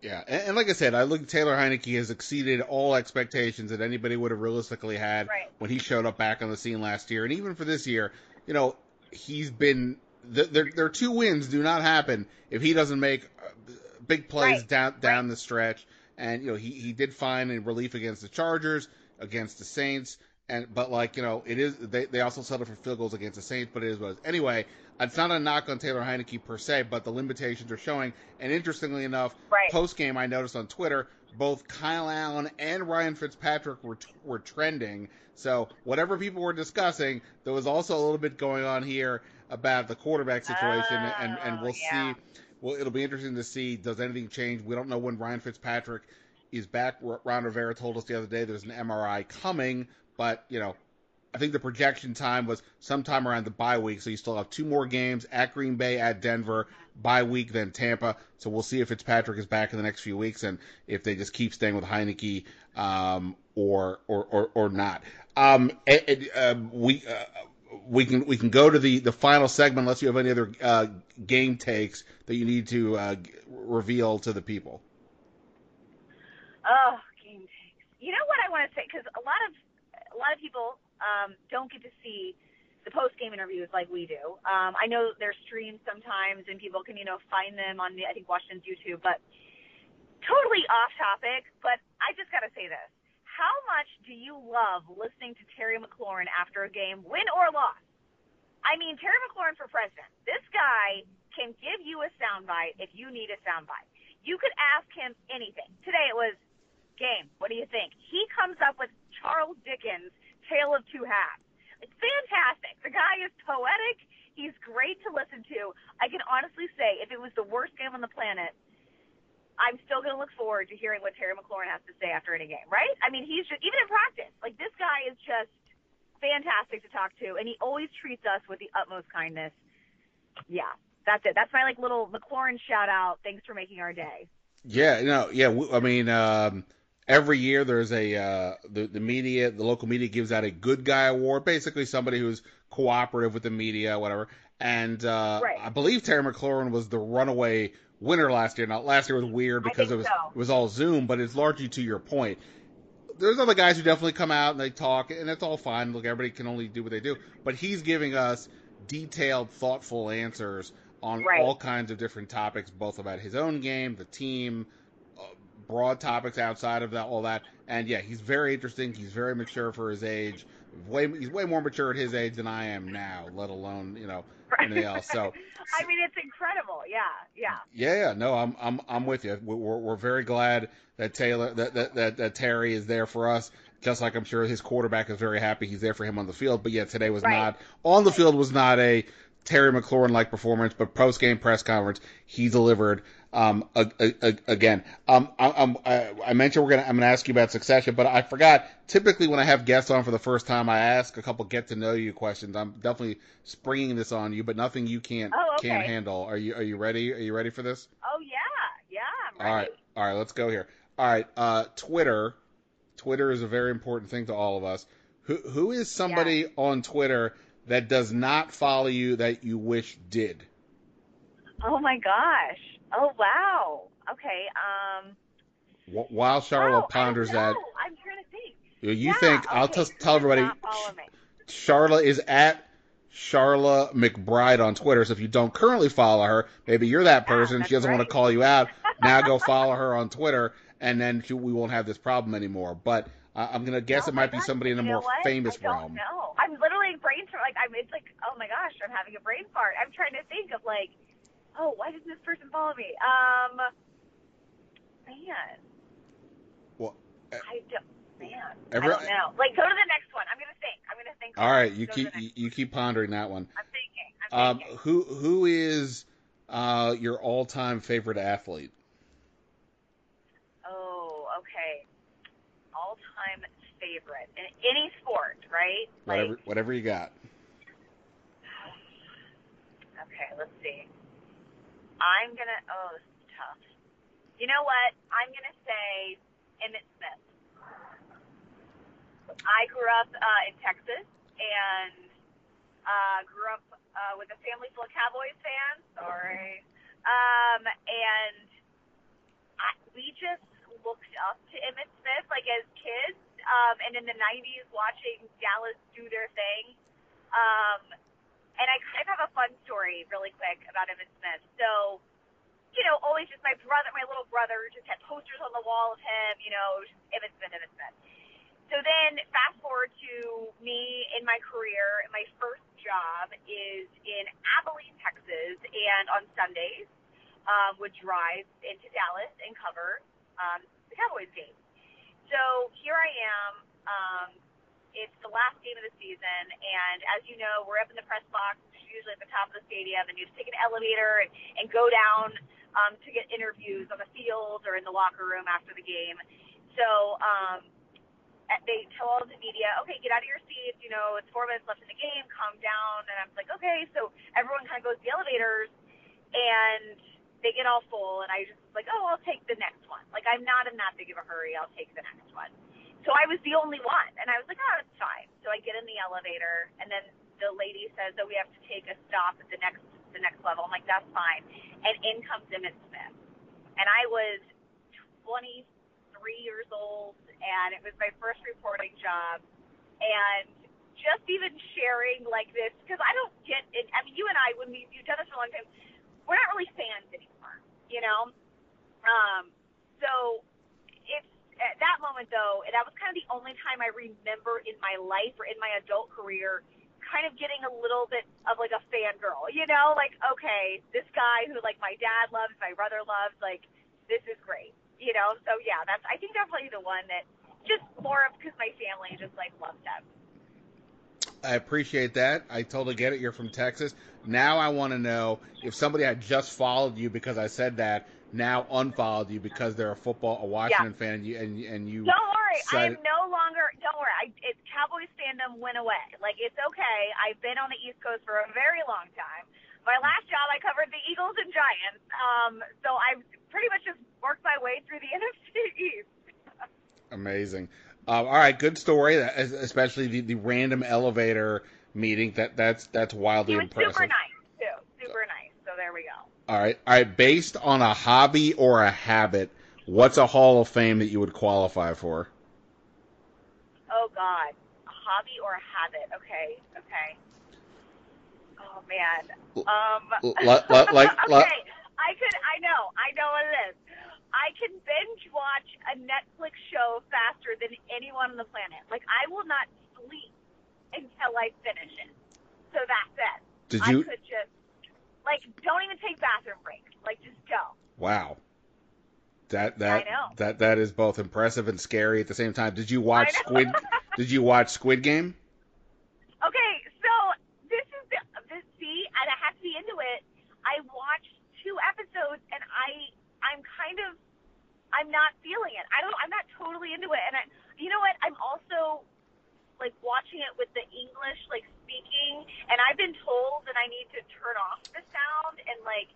Yeah, and, and, like I said, I look Taylor Heinicke has exceeded all expectations that anybody would have realistically had right. when he showed up back on the scene last year, and even for this year. You know, he's been their their two wins do not happen if he doesn't make uh, big plays right. down down right. the stretch. And you know he he did find a relief against the Chargers, against the Saints, and but like you know it is they they also settled for field goals against the Saints, but it is what it is. Anyway, it's not a knock on Taylor Heinicke per se, but the limitations are showing. And interestingly enough, right. post game I noticed on Twitter both Kyle Allen and Ryan Fitzpatrick were were trending. So whatever people were discussing, there was also a little bit going on here about the quarterback situation, oh, and and we'll yeah. see. Well, it'll be interesting to see does anything change. We don't know when Ryan Fitzpatrick is back. Ron Rivera told us the other day there's an MRI coming, but you know. I think the projection time was sometime around the bye week, so you still have two more games at Green Bay, at Denver, bye week, then Tampa. So we'll see if Fitzpatrick is back in the next few weeks and if they just keep staying with Heinicke um, or, or, or or not. Um, uh, we uh, we can we can go to the, the final segment unless you have any other uh, game takes that you need to uh, reveal to the people. Oh, game takes. You know what I want to say because a lot of lot of people um, don't get to see the post game interviews like we do. Um, I know they're streamed sometimes and people can you know find them on the I think Washington's YouTube, but totally off topic. But I just got to say this how much do you love listening to Terry McLaurin after a game, win or loss? I mean, Terry McLaurin for president. This guy can give you a soundbite if you need a soundbite. You could ask him anything. Today it was game. What do you think? He comes up with Charles Dickens' Tale of Two Halves. It's fantastic. The guy is poetic. He's great to listen to. I can honestly say, if it was the worst game on the planet, I'm still going to look forward to hearing what Terry McLaurin has to say after any game, right? I mean, he's just, even in practice, like this guy is just fantastic to talk to, and he always treats us with the utmost kindness. Yeah, that's it. That's my like little McLaurin shout out. Thanks for making our day. Yeah, no, yeah. I mean, um, every year there's a uh, the the media, the local media gives out a good guy award, basically somebody who's cooperative with the media, whatever. And uh, right. I believe Terry McLaurin was the runaway winner last year. Now last year was weird because it was so. it was all Zoom, but it's largely to your point. There's other guys who definitely come out and they talk, and it's all fine. Look, everybody can only do what they do, but he's giving us detailed, thoughtful answers on right. all kinds of different topics, both about his own game, the team, broad topics outside of that, all that. And yeah, he's very interesting. He's very mature for his age. Way he's way more mature at his age than I am now, let alone you know anything else. So I mean, it's incredible. Yeah, yeah. Yeah, yeah. No, I'm I'm I'm with you. We're we're very glad that Taylor that that that, that Terry is there for us. Just like I'm sure his quarterback is very happy he's there for him on the field. But yeah, today was right. not on the field was not a Terry McLaurin like performance, but post game press conference he delivered um, a, a, a, again. Um, I, I, I, mentioned we're gonna I'm gonna ask you about succession, but I forgot. Typically, when I have guests on for the first time, I ask a couple get to know you questions. I'm definitely springing this on you, but nothing you can't oh, okay. can't handle. Are you are you ready? Are you ready for this? Oh yeah, yeah. I'm all right, all right. Let's go here. All right, uh, Twitter. Twitter is a very important thing to all of us. Who who is somebody yeah. on Twitter that does not follow you that you wish did? Oh my gosh. Oh wow. Okay. Um. While Sharla oh, ponders that, I'm trying to think. You yeah, think okay. I'll just tell everybody? Sharla is at Sharla McBride on Twitter. So if you don't currently follow her, maybe you're that person. Yeah, she doesn't right. want to call you out. now go follow her on Twitter, and then she, we won't have this problem anymore. But uh, I'm gonna guess oh it might gosh, be somebody in a more what? famous I realm. know. I'm literally brain like I'm. It's like oh my gosh, I'm having a brain fart. I'm trying to think of like, oh, why does this person follow me? Um, man, Well, I don't. Man, Every- I don't know. Like, go to the next one. I'm gonna think. I'm gonna think. all right, you keep you, you keep pondering that one. I'm thinking. I'm Um, thinking. who who is uh, your all time favorite athlete? Oh, okay. All time favorite in any sport, right? Whatever Like, whatever you got. okay, let's see. I'm gonna. Oh, this is tough. You know what? I'm gonna say Emmett Smith. I grew up uh, in Texas and uh, grew up uh, with a family full of Cowboys fans. Sorry. Um, and I, we just looked up to Emmett Smith like as kids. Um, and in the 90s, watching Dallas do their thing. Um, and I kind of have a fun story really quick about Emmett Smith. So, you know, always just my brother, my little brother, just had posters on the wall of him. You know, Emmett Smith, Emmett Smith. So then, fast forward to me in my career. My first job is in Abilene, Texas, and on Sundays um, would drive into Dallas and cover um, the Cowboys game. So here I am. Um, it's the last game of the season, and as you know, we're up in the press box, usually at the top of the stadium, and you just take an elevator and, and go down um, to get interviews on the field or in the locker room after the game. So um, they tell all the media, okay, get out of your seats. You know, it's four minutes left in the game. Calm down. And I'm like, okay. So everyone kind of goes to the elevators, and they get all full. And I just like, oh, I'll take the next one. Like I'm not in that big of a hurry. I'll take the next one. So I was the only one, and I was like, oh, it's fine. So I get in the elevator, and then the lady says that we have to take a stop at the next the next level. I'm like, that's fine. And in comes Emmett Smith, and I was 23 years old, and it was my first reporting job, and just even sharing like this because I don't get it. I mean, you and I, when we you've done this for a long time, we're not really fans anymore, you know. Um, so at that moment though, that was kind of the only time I remember in my life or in my adult career kind of getting a little bit of like a fangirl, you know, like, okay, this guy who like my dad loves, my brother loves, like, this is great, you know? So yeah, that's, I think definitely the one that just more of because my family just like loves him. I appreciate that. I totally get it. You're from Texas. Now I want to know if somebody had just followed you because I said that, now unfollowed you because they're a football, a Washington fan, and you and, and you. Don't worry, I am no longer. Don't worry, I, it's Cowboys fandom went away. Like it's okay. I've been on the East Coast for a very long time. My last job, I covered the Eagles and Giants. Um, so I've pretty much just worked my way through the NFC East. Amazing. Uh, all right, good story. Especially the, the random elevator meeting. That that's that's wildly impressive. super nice too. Super nice. So there we go. All right, all right. Based on a hobby or a habit, what's a Hall of Fame that you would qualify for? Oh God, a hobby or a habit? Okay, okay. Oh man. Um. L- li- li- like- okay, I could. I know. I know what it is. I can binge watch a Netflix show faster than anyone on the planet. Like I will not sleep until I finish it. So that's it. Did I you? could just like don't even take bathroom breaks. Like just go. Wow. That that I know. that that is both impressive and scary at the same time. Did you watch. Squid? Did you watch Squid Game? Okay, so this is the this see, and I have to be into it. I watched two episodes, and I I'm kind of I'm not feeling it. I don't. I'm not totally into it, and I, you know what? I'm also like watching it with the English like speaking, and I've been told that I need to turn off the sound and like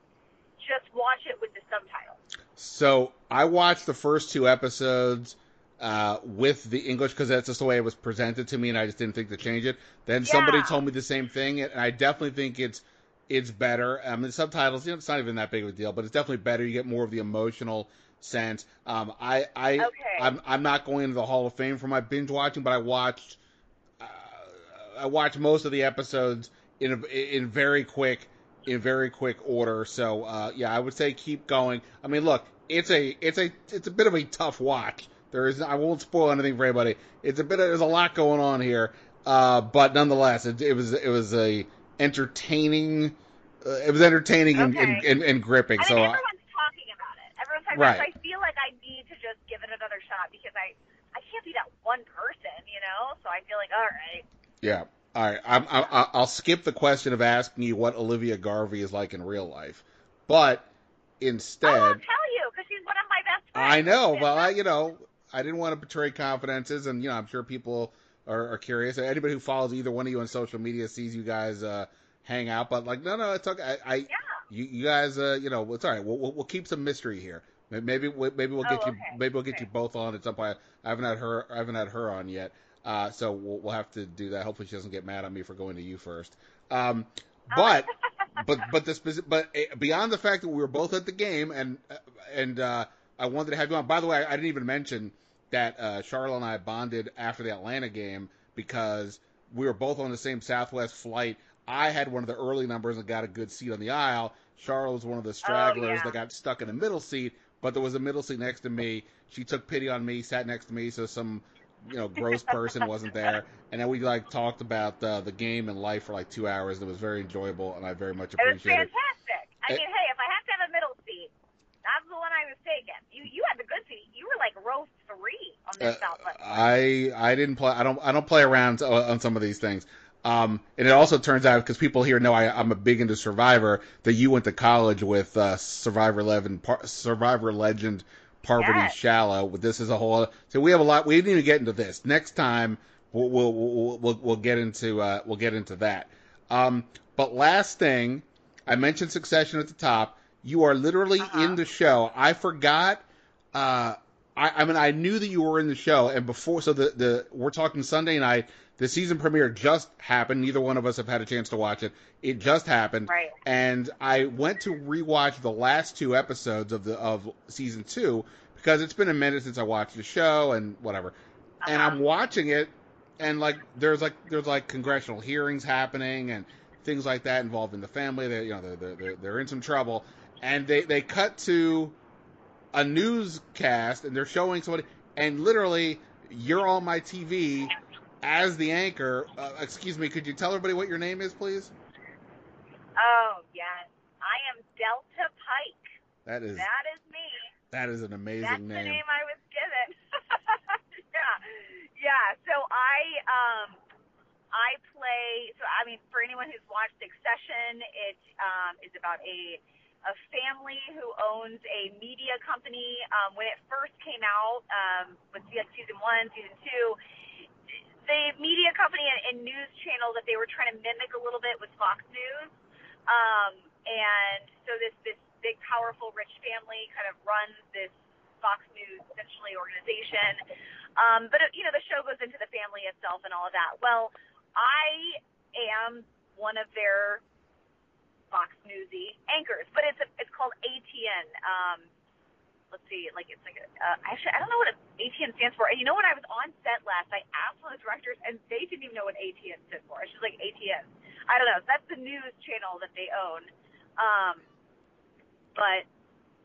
just watch it with the subtitles. So I watched the first two episodes uh, with the English because that's just the way it was presented to me, and I just didn't think to change it. Then somebody told me the same thing, and I definitely think it's it's better. I mean, subtitles, you know, it's not even that big of a deal, but it's definitely better. You get more of the emotional sense. Um, I I Okay. I'm I'm not going into the Hall of Fame for my binge watching, but I watched I watched most of the episodes in in very quick in very quick order. So uh, yeah, I would say keep going. I mean, look, it's a it's a it's a bit of a tough watch. There is I won't spoil anything for anybody. It's a bit of, there's a lot going on here, uh, but nonetheless, it, it was it was a entertaining uh, it was entertaining and, and, and, and gripping. I so mean, uh, everyone's talking about it. Everyone's talking Right. about it. So I feel like I need to just give it another shot because I I can't be that one person, you know. So I feel like all right. Yeah. All right, I'm, I, I- I'll skip the question of asking you what Olivia Garvey is like in real life, but instead, I'll tell you because she's one of my best friends. I know. Well, I, you know, I didn't want to betray confidences, and you know, I'm sure people are, are curious. Anybody who follows either one of you on social media sees you guys uh, hang out, but like, no, no, it's okay. I, I Yeah. you, you guys, uh, you know, it's all right. We'll, we'll, we'll keep some mystery here. May- Maybe, we- maybe we'll get Oh, you, maybe we'll get Okay. you both on at some point. I haven't had her, I haven't had her on yet, uh, so we'll, we'll have to do that. Hopefully, she doesn't get mad at me for going to you first. Um, but, but, but the speci- but uh, beyond the fact that we were both at the game, and uh, and uh, I wanted to have you on. By the way, I, I didn't even mention that uh, Sharla and I bonded after the Atlanta game because we were both on the same Southwest flight. I had one of the early numbers and got a good seat on the aisle. Sharla was one of the stragglers Oh, yeah. that got stuck in the middle seat, but there was a middle seat next to me. She took pity on me, sat next to me, so some you know gross person wasn't there, and then we like talked about uh, the game and life for like two hours. And it was very enjoyable, and I very much It was appreciate it. fantastic. I mean, hey, if I have to have a middle seat, that's the one I was taking. You you had the good seat. You were like row three on Uh, this Southwest. I I didn't play. I don't I don't play around on some of these things. Um, and it also turns out because people here know I, I'm a big into Survivor that you went to college with uh, Survivor Legend, Par- Survivor Legend Parvati Yes. Shallow. This is a whole. So we have a lot. We didn't even get into this. Next time we'll we'll we'll, we'll, we'll get into uh, we'll get into that. Um, but last thing, I mentioned Succession at the top. You are literally in the show. I forgot. Uh, I, I mean, I knew that you were in the show, and before, so the the we're talking Sunday night. The season premiere just happened. Neither one of us have had a chance to watch it. It just happened, Right. and I went to rewatch the last two episodes of the of season two because it's been a minute since I watched the show and whatever. And I'm uh-huh. watching it, and like there's like there's like congressional hearings happening and things like that involving the family. They you know they're they're, they're, they're in some trouble, and they they cut to a newscast and they're showing somebody, and literally you're on my TV as the anchor. Uh, excuse me, could you tell everybody what your name is, please? Oh yes, I am Delta Pike. That is That is me. that is an amazing name. That's the name. I was given. yeah, yeah. So I um I play. So I mean, for anyone who's watched Succession, it um, is about a a family who owns a media company. Um, when it first came out, um, with se- season one, season two, the media company and, and news channel that they were trying to mimic a little bit was Fox News. Um, and so this this big, powerful, rich family kind of runs this Fox News essentially organization. Um, but you know, the show goes into the family itself and all of that. Well, I am one of their Fox Newsy anchors, but it's a, it's called ATN. Um, let's see, like it's like a, uh, actually I don't know what ATN stands for. And you know when I was on set last, I asked one of the directors, and they didn't even know what ATN stood for. It's just like ATN. I don't know. That's the news channel that they own. Um, but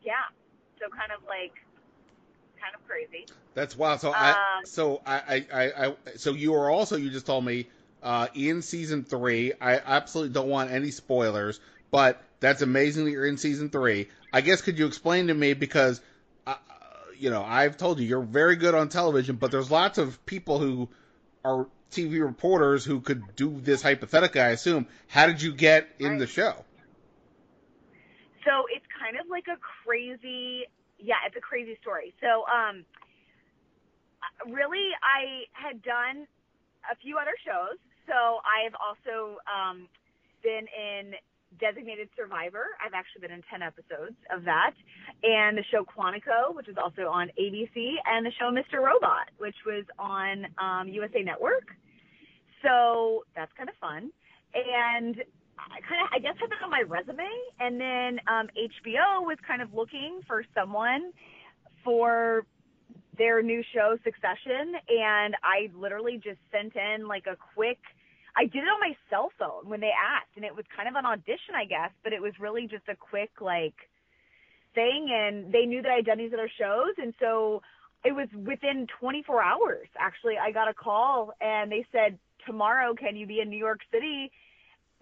yeah, so kind of like kind of crazy. That's wild. So I Um, so I, I, I, I so you are also you just told me uh, in season three. I absolutely don't want any spoilers, but that's amazing that you're in season three. I guess could you explain to me because uh, you know I've told you you're very good on television, but there's lots of people who are TV reporters who could do this hypothetically. I assume. How did you get in the show? So it's kind of like a crazy, yeah, it's a crazy story. So, um, really, I had done a few other shows. So I've also um, been in Designated Survivor. I've actually been in 10 episodes of that. And the show Quantico, which is also on ABC, and the show Mr. Robot, which was on um, USA Network. So that's kind of fun. And I kind of, I guess, had that on my resume. And then um, HBO was kind of looking for someone for their new show, Succession. And I literally just sent in like a quick, I did it on my cell phone when they asked. And it was kind of an audition, I guess, but it was really just a quick, like, thing. And they knew that I'd done these other shows. And so it was within 24 hours, actually, I got a call and they said, tomorrow, can you be in New York City?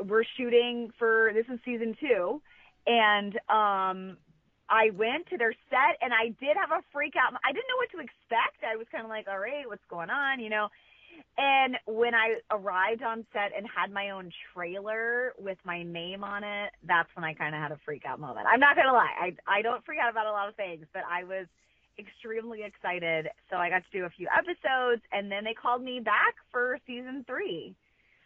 we're shooting for this is season two, and um, I went to their set and I did have a freak out. I didn't know what to expect. I was kind of like, all right, what's going on, you know? And when I arrived on set and had my own trailer with my name on it, that's when I kind of had a freak out moment. I'm not gonna lie, I I don't freak out about a lot of things, but I was extremely excited. So I got to do a few episodes, and then they called me back for season three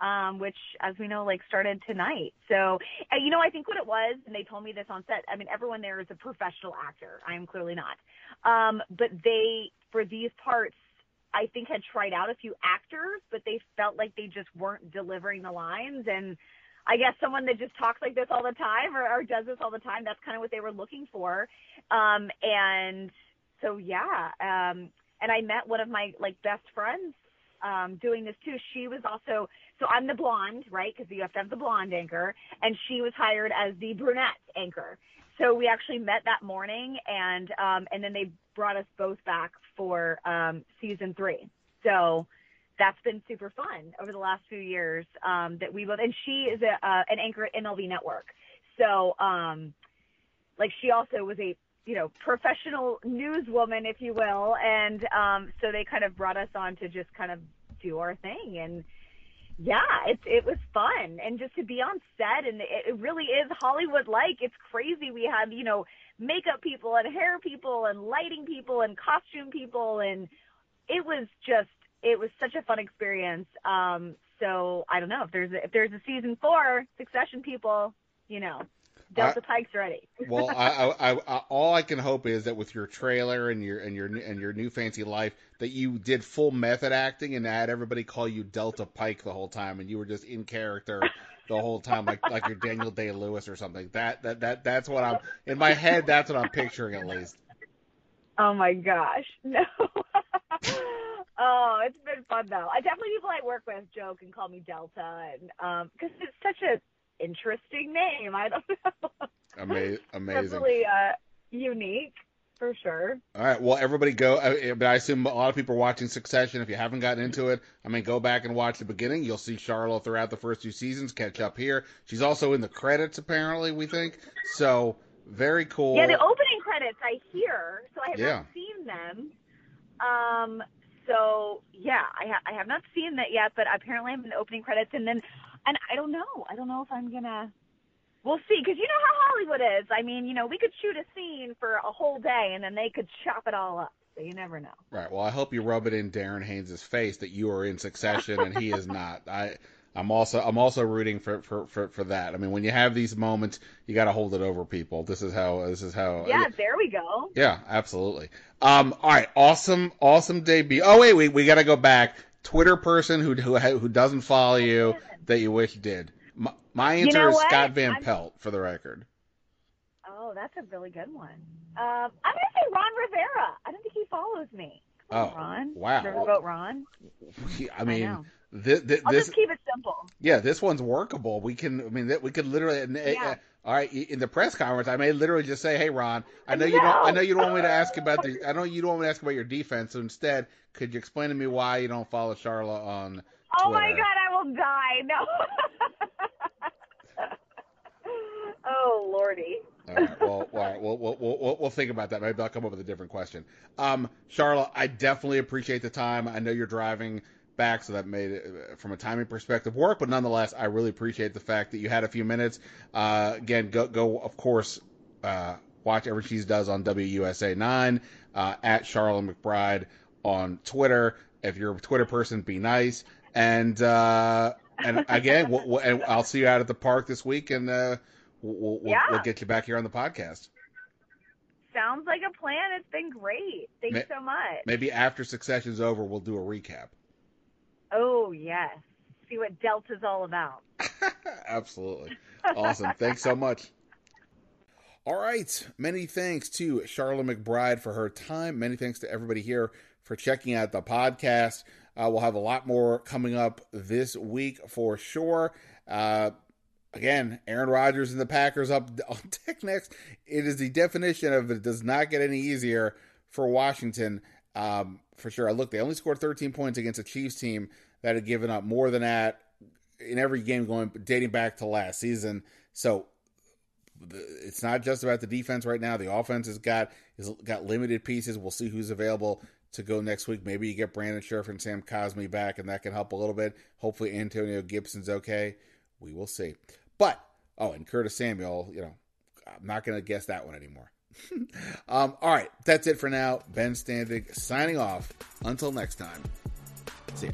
um, which, as we know, like started tonight. So, you know, I think what it was, and they told me this on set. I mean, everyone there is a professional actor. I am clearly not. Um, but they, for these parts, I think had tried out a few actors, but they felt like they just weren't delivering the lines. And I guess someone that just talks like this all the time or, or does this all the time, that's kind of what they were looking for. Um, and so, yeah. Um, and I met one of my like best friends um, doing this too. She was also so I'm the blonde, right? Because you have to have the blonde anchor, and she was hired as the brunette anchor. So we actually met that morning, and um, and then they brought us both back for um, season three. So that's been super fun over the last few years um, that we both. And she is a, uh, an anchor at MLB Network. So um, like she also was a you know professional newswoman, if you will, and um, so they kind of brought us on to just kind of do our thing and yeah, it it was fun, and just to be on set, and it, it really is Hollywood like. It's crazy. We have you know makeup people and hair people and lighting people and costume people, and it was just it was such a fun experience. Um, so I don't know if there's a, if there's a season four, Succession people, you know, Delta I, Pike's ready. well, I, I, I, all I can hope is that with your trailer and your and your and your new fancy life, that you did full method acting and had everybody call you Delta Pike the whole time, and you were just in character the whole time, like like you're Daniel Day Lewis or something. That that that that's what I'm in my head. That's what I'm picturing at least. Oh my gosh, no. oh, it's been fun though. I definitely people I work with joke and call me Delta, and um, because it's such a interesting name. I don't know. Ama- amazing. Definitely uh, unique for sure. All right. Well, everybody go. I, but I assume a lot of people are watching Succession. If you haven't gotten into it, I mean, go back and watch the beginning. You'll see Sharla throughout the first two seasons. Catch up here. She's also in the credits, apparently. We think so. Very cool. Yeah, the opening credits I hear, so I have yeah. not seen them. Um. So yeah, I, ha- I have not seen that yet, but apparently I'm in the opening credits, and then and I don't know. I don't know if I'm gonna. We'll see, because you know how Hollywood is. I mean, you know, we could shoot a scene for a whole day, and then they could chop it all up. So you never know. Right. Well, I hope you rub it in Darren Haynes' face that you are in Succession and he is not. I. I'm also I'm also rooting for, for, for, for that. I mean, when you have these moments, you got to hold it over people. This is how this is how. Yeah, there we go. Yeah, absolutely. Um, all right, awesome, awesome debut. Oh wait, we we got to go back. Twitter person who who who doesn't follow you that you wish did? My, answer you know is what? Scott Van I'm... Pelt, for the record. Oh, that's a really good one. Um, I'm gonna say Ron Rivera. I don't think he follows me. oh, Ron. Wow. Riverboat Ron. I mean, I this, this, I'll just keep it simple. Yeah, this one's workable. We can. I mean, we could literally. Yeah. Uh, all right, in the press conference, I may literally just say, "Hey, Ron, I know no. you don't. I know you don't want me to ask about the. I know you don't want me to ask about your defense. So instead, could you explain to me why you don't follow Sharla on Oh my god, I will die. No. oh lordy. all right. Well, all right. We'll, we'll, we'll, we'll think about that. Maybe I'll come up with a different question. Um, Sharla, I definitely appreciate the time. I know you're driving back, so that made it, uh, from a timing perspective, work. But nonetheless, I really appreciate the fact that you had a few minutes. Uh, again, go, go, of course, uh, watch everything she does on WUSA 9, uh, at Sharla McBride on Twitter. If you're a Twitter person, be nice. And uh, and again, we'll, we'll, and I'll see you out at the park this week, and uh, we'll, we'll, yeah. we'll get you back here on the podcast. Sounds like a plan. It's been great. Thanks Ma- so much. Maybe after Succession's over, we'll do a recap. Oh yes, see what Delta's all about. Absolutely, awesome. Thanks so much. All right. Many thanks to Sharla McBride for her time. Many thanks to everybody here for checking out the podcast. Uh, we'll have a lot more coming up this week for sure. Uh, again, Aaron Rodgers and the Packers up on deck next. It is the definition of it does not get any easier for Washington um, for sure. I look, they only scored 13 points against a Chiefs team that had given up more than that in every game going dating back to last season. So it's not just about the defense right now. The offense has got has got limited pieces. We'll see who's available to go next week. Maybe you get Brandon Scherff and Sam Cosmi back, and that can help a little bit. Hopefully, Antonio Gibson's okay. We will see. But oh, and Curtis Samuel, you know, I'm not going to guess that one anymore. um, all right, that's it for now. Ben Standig signing off. Until next time, see you.